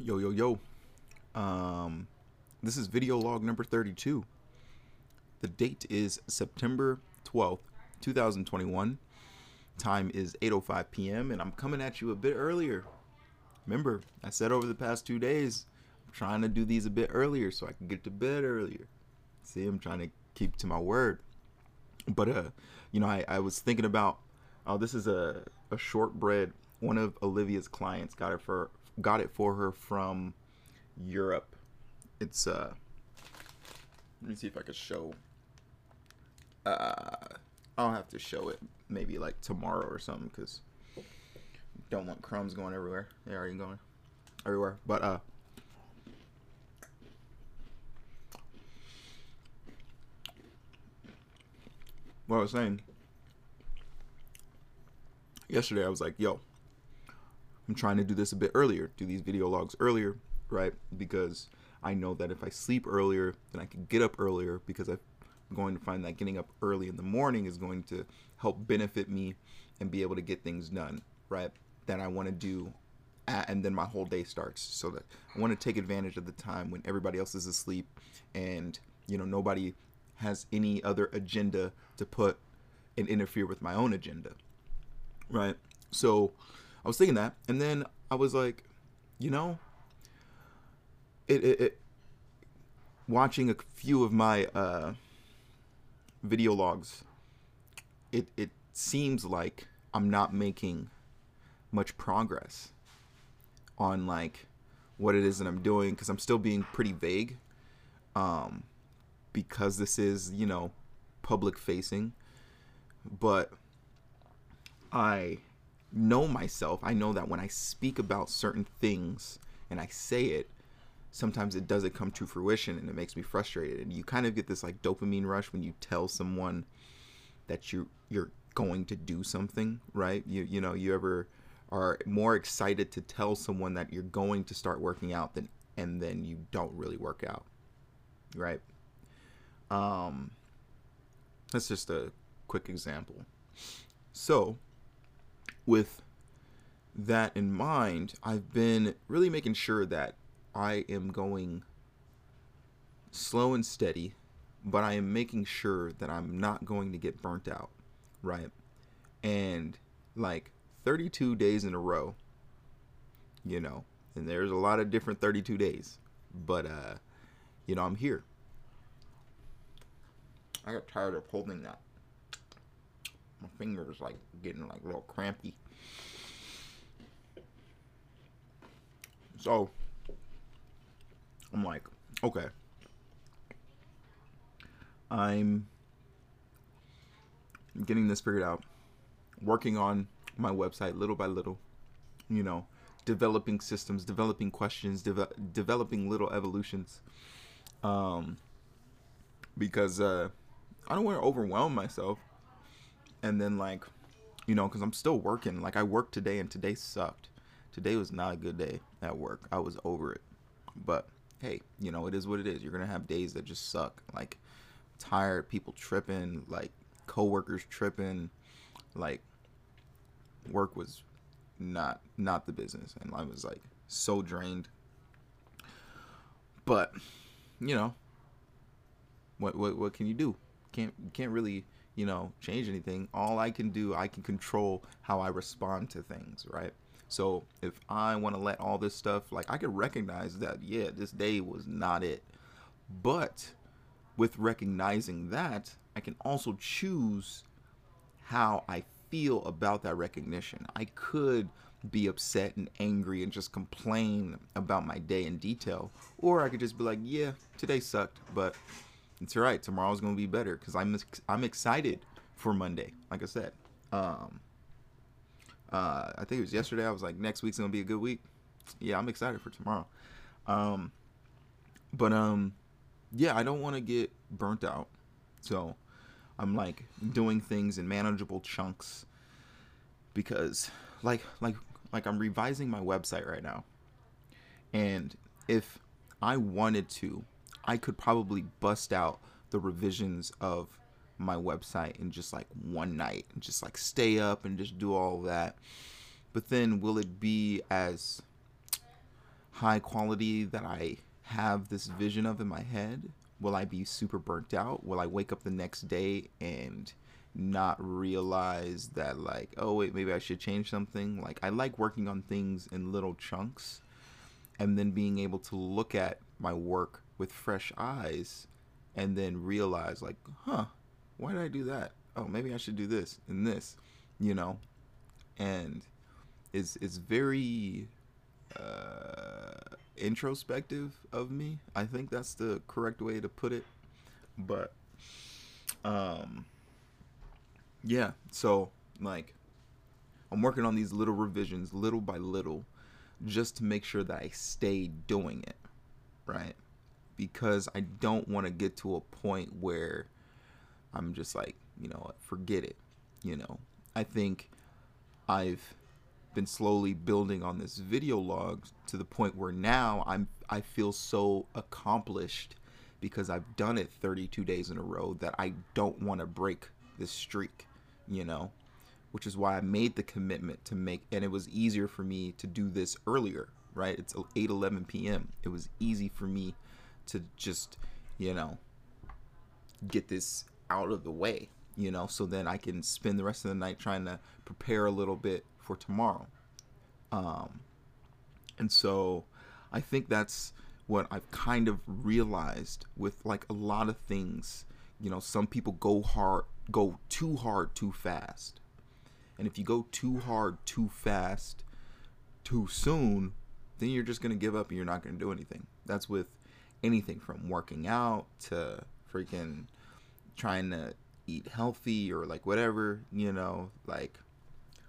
Yo, yo, yo. Um, this is video log number 32. The date is September 12th, 2021. Time is 8:05 p.m. and I'm coming at you a bit earlier. Remember, I said over the past 2 days I'm trying to do these a bit earlier so I can get to bed earlier. See, I'm trying to keep to my word. But uh, you know, I, I was thinking about oh, this is a a shortbread. One of Olivia's clients got it for got it for her from Europe. It's uh let me see if I could show uh I'll have to show it maybe like tomorrow or something cuz don't want crumbs going everywhere. They already going everywhere. But uh what I was saying yesterday I was like, yo, I'm trying to do this a bit earlier, do these video logs earlier, right? Because I know that if I sleep earlier, then I can get up earlier because I'm going to find that getting up early in the morning is going to help benefit me and be able to get things done, right? That I want to do and then my whole day starts so that I want to take advantage of the time when everybody else is asleep and you know nobody has any other agenda to put and interfere with my own agenda. Right? So I was thinking that, and then I was like, you know, it, it, it watching a few of my uh, video logs, it it seems like I'm not making much progress on like what it is that I'm doing because I'm still being pretty vague. Um, because this is you know public facing, but I know myself, I know that when I speak about certain things and I say it, sometimes it doesn't come to fruition and it makes me frustrated. And you kind of get this like dopamine rush when you tell someone that you you're going to do something, right? You you know, you ever are more excited to tell someone that you're going to start working out than and then you don't really work out. Right? Um that's just a quick example. So, with that in mind, I've been really making sure that I am going slow and steady, but I am making sure that I'm not going to get burnt out, right? And like 32 days in a row, you know, and there's a lot of different 32 days, but uh, you know, I'm here. I got tired of holding that my fingers like getting like a little crampy. So I'm like, okay. I'm getting this figured out, working on my website little by little, you know, developing systems, developing questions, de- developing little evolutions. Um, because uh, I don't want to overwhelm myself and then like you know because i'm still working. Like i worked today and today sucked. Today was not a good day at work. I was over it. But hey you know it is what it is. You're gonna have days that just suck. Like tired people tripping like coworkers tripping. Like work was not not the business and i was like so drained. But you know what what what can you do? Can't can't really you know, change anything. All I can do, I can control how I respond to things, right? So if I want to let all this stuff, like I can recognize that, yeah, this day was not it. But with recognizing that, I can also choose how I feel about that recognition. I could be upset and angry and just complain about my day in detail, or I could just be like, yeah, today sucked, but it's all right. Tomorrow's gonna be better because I'm I'm excited for Monday. Like I said, um, uh, I think it was yesterday. I was like, next week's gonna be a good week. Yeah, I'm excited for tomorrow. Um, but um, yeah, I don't want to get burnt out, so I'm like doing things in manageable chunks because, like, like, like I'm revising my website right now, and if I wanted to I could probably bust out the revisions of my website in just like one night and just like stay up and just do all that. But then will it be as high quality that I have this vision of in my head? Will I be super burnt out? Will I wake up the next day and not realize that like, oh wait, maybe I should change something? Like I like working on things in little chunks and then being able to look at my work with fresh eyes and then realize like, huh, why did I do that? Oh, maybe I should do this and this, you know? And it's it's very uh, introspective of me. I think that's the correct way to put it. But um yeah, so like I'm working on these little revisions little by little just to make sure that I stay doing it, right? Because I don't want to get to a point where I'm just like, you know, forget it, you know. I think I've been slowly building on this video log to the point where now I'm I feel so accomplished because I've done it 32 days in a row that I don't want to break this streak, you know, which is why I made the commitment to make and it was easier for me to do this earlier, right? It's 8 11 p.m. It was easy for me to just, you know, get this out of the way, you know, so then I can spend the rest of the night trying to prepare a little bit for tomorrow. Um, and so I think that's what I've kind of realized with like a lot of things. You know, some people go hard, go too hard too fast. And if you go too hard too fast too soon, then you're just going to give up and you're not going to do anything. That's with anything from working out to freaking trying to eat healthy or like whatever, you know, like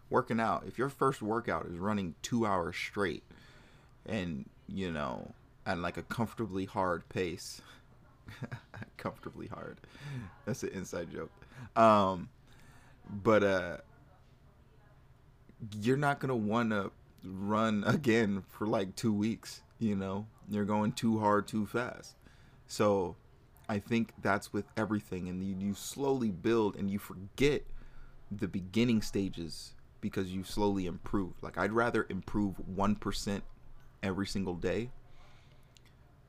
working out. If your first workout is running two hours straight and, you know, at like a comfortably hard pace, comfortably hard. That's an inside joke. Um, but, uh, you're not going to want to run again for like two weeks, you know, you're going too hard too fast. So I think that's with everything. And you, you slowly build and you forget the beginning stages because you slowly improve. Like I'd rather improve 1% every single day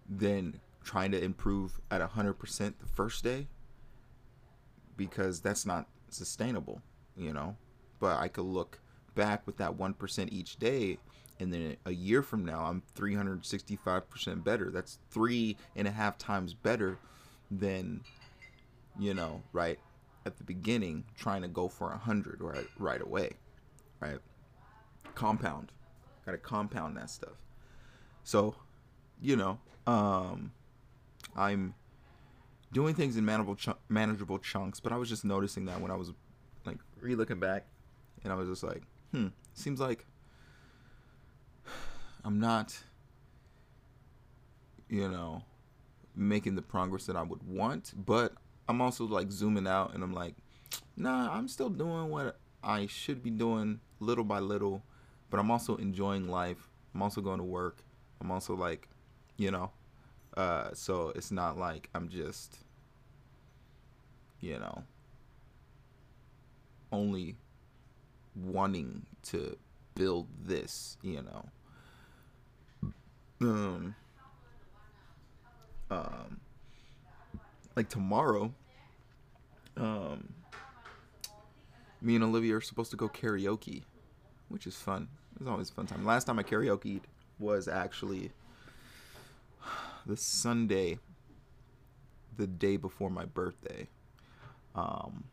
than trying to improve at 100% the first day because that's not sustainable, you know? But I could look back with that 1% each day and then a year from now i'm 365% better. That's three and a half times better than you know right at the beginning trying to go for a hundred right right away right? Compound. Gotta compound that stuff. So you know um i'm doing things in manageable ch- manageable chunks but i was just noticing that when i was like re-looking back and i was just like hmm seems like i'm not you know making the progress that i would want but i'm also like zooming out and i'm like nah i'm still doing what i should be doing little by little but i'm also enjoying life i'm also going to work i'm also like you know uh so it's not like i'm just you know only wanting to build this, you know. Um, um, like tomorrow, um, me and Olivia are supposed to go karaoke, which is fun. It's always a fun time. Last time I karaoke was actually the Sunday, the day before my birthday. Um,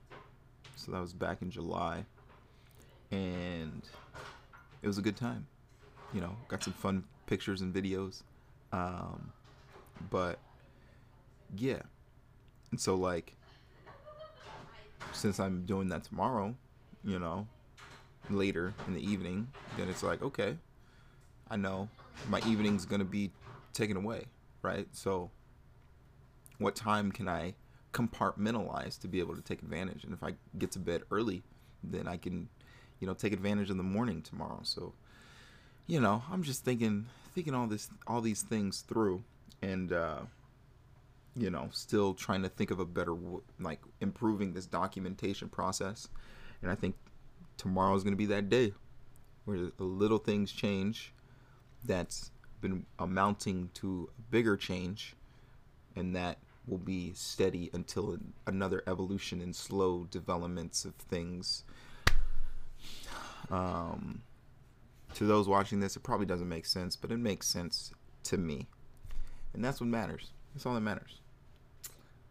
so that was back in July and it was a good time. You know, got some fun pictures and videos. Um, but yeah, and so like, since I'm doing that tomorrow, you know, later in the evening, then it's like okay, I know my evening's gonna be taken away, right? So, what time can I compartmentalize to be able to take advantage? And if I get to bed early, then I can you know, take advantage in the morning tomorrow. So, you know, I'm just thinking, thinking all this, all these things through, and uh, you know, still trying to think of a better, like, improving this documentation process. And I think tomorrow is going to be that day where the little things change. That's been amounting to a bigger change, and that will be steady until another evolution and slow developments of things. Um, to those watching this, it probably doesn't make sense, but it makes sense to me, and that's what matters. That's all that matters.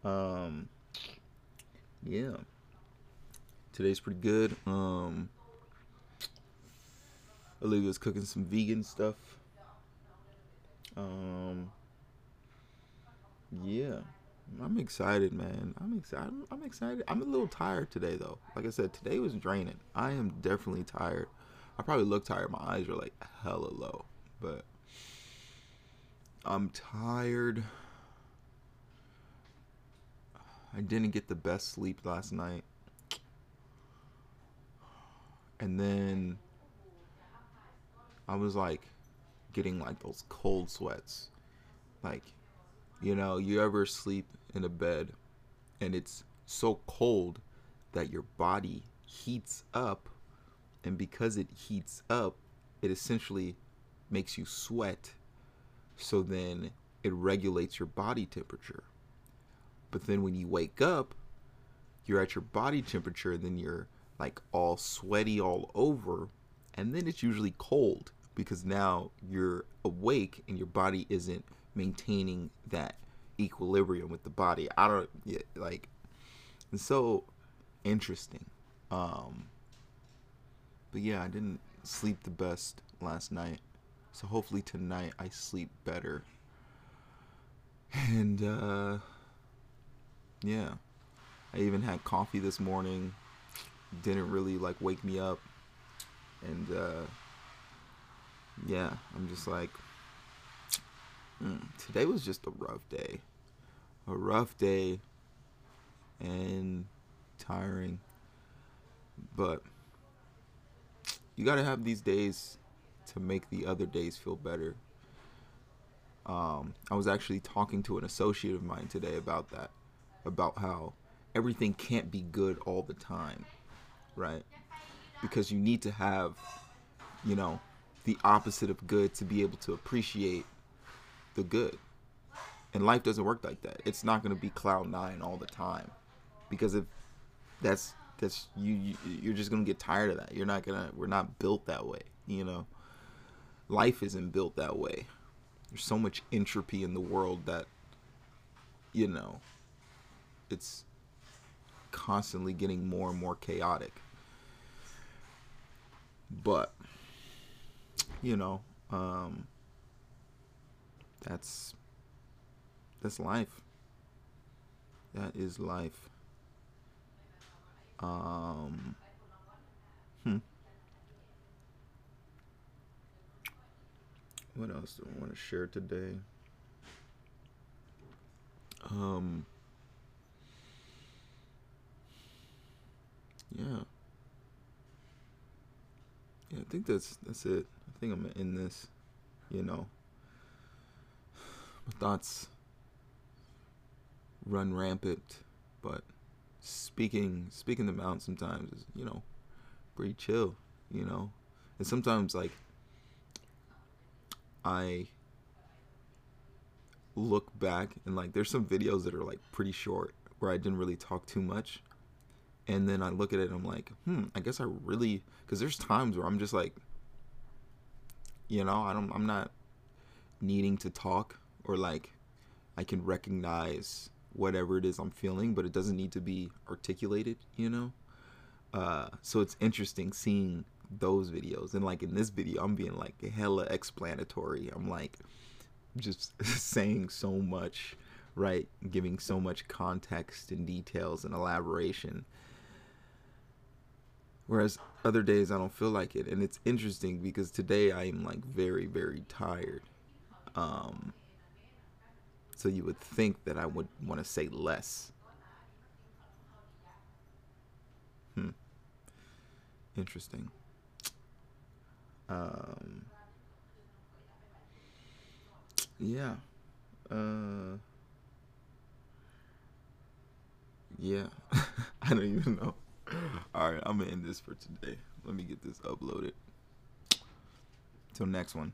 Um, yeah, today's pretty good. Um, Olivia's cooking some vegan stuff. Um, yeah, I'm excited, man. I'm excited. I'm excited. I'm a little tired today, though. Like I said, today was draining. I am definitely tired. I probably look tired. My eyes are like hella low, but I'm tired. I didn't get the best sleep last night. And then I was like getting like those cold sweats. Like, you know, you ever sleep in a bed and it's so cold that your body heats up and because it heats up, it essentially makes you sweat. So then it regulates your body temperature. But then when you wake up, you're at your body temperature, and then you're like all sweaty all over, and then it's usually cold because now you're awake and your body isn't maintaining that equilibrium with the body. I don't like it's so interesting. Um but yeah, I didn't sleep the best last night. So hopefully tonight I sleep better. And uh yeah. I even had coffee this morning. Didn't really like wake me up. And uh yeah, I'm just like, mm, today was just a rough day. A rough day and tiring. But you got to have these days to make the other days feel better. Um, I was actually talking to an associate of mine today about that, about how everything can't be good all the time, right? Because you need to have, you know, the opposite of good to be able to appreciate the good. And life doesn't work like that. It's not going to be cloud nine all the time, because if that's that's you, you you're just to get tired of that. You're not gonna. We're not built that way. You know, life isn't built that way. There's so much entropy in the world that, you know, it's constantly getting more and more chaotic. But you know, um, that's that's life. That is life. Um, hmm. What else do I want to share today? Um, yeah. Yeah, I think that's that's it. I think I'm end this. You know, my thoughts run rampant, but speaking speaking them out sometimes is you know pretty chill. You know, and sometimes like I look back and like there's some videos that are like pretty short where I didn't really talk too much. And then I look at it and I'm like, hmm, I guess I really, because there's times where I'm just like, you know, I don't I'm not needing to talk or like I can recognize whatever it is I'm feeling, but it doesn't need to be articulated, you know? Uh, so it's interesting seeing those videos. And like in this video, I'm being like hella explanatory. I'm like just saying so much, right? Giving so much context and details and elaboration Whereas other days I don't feel like it. And it's interesting because today I am like very, very tired. Um, so you would think that I would want to say less. Hmm. Interesting. Um, yeah. Uh, yeah. I don't even know. All right, I'm gonna end this for today. Let me get this uploaded. Till next one.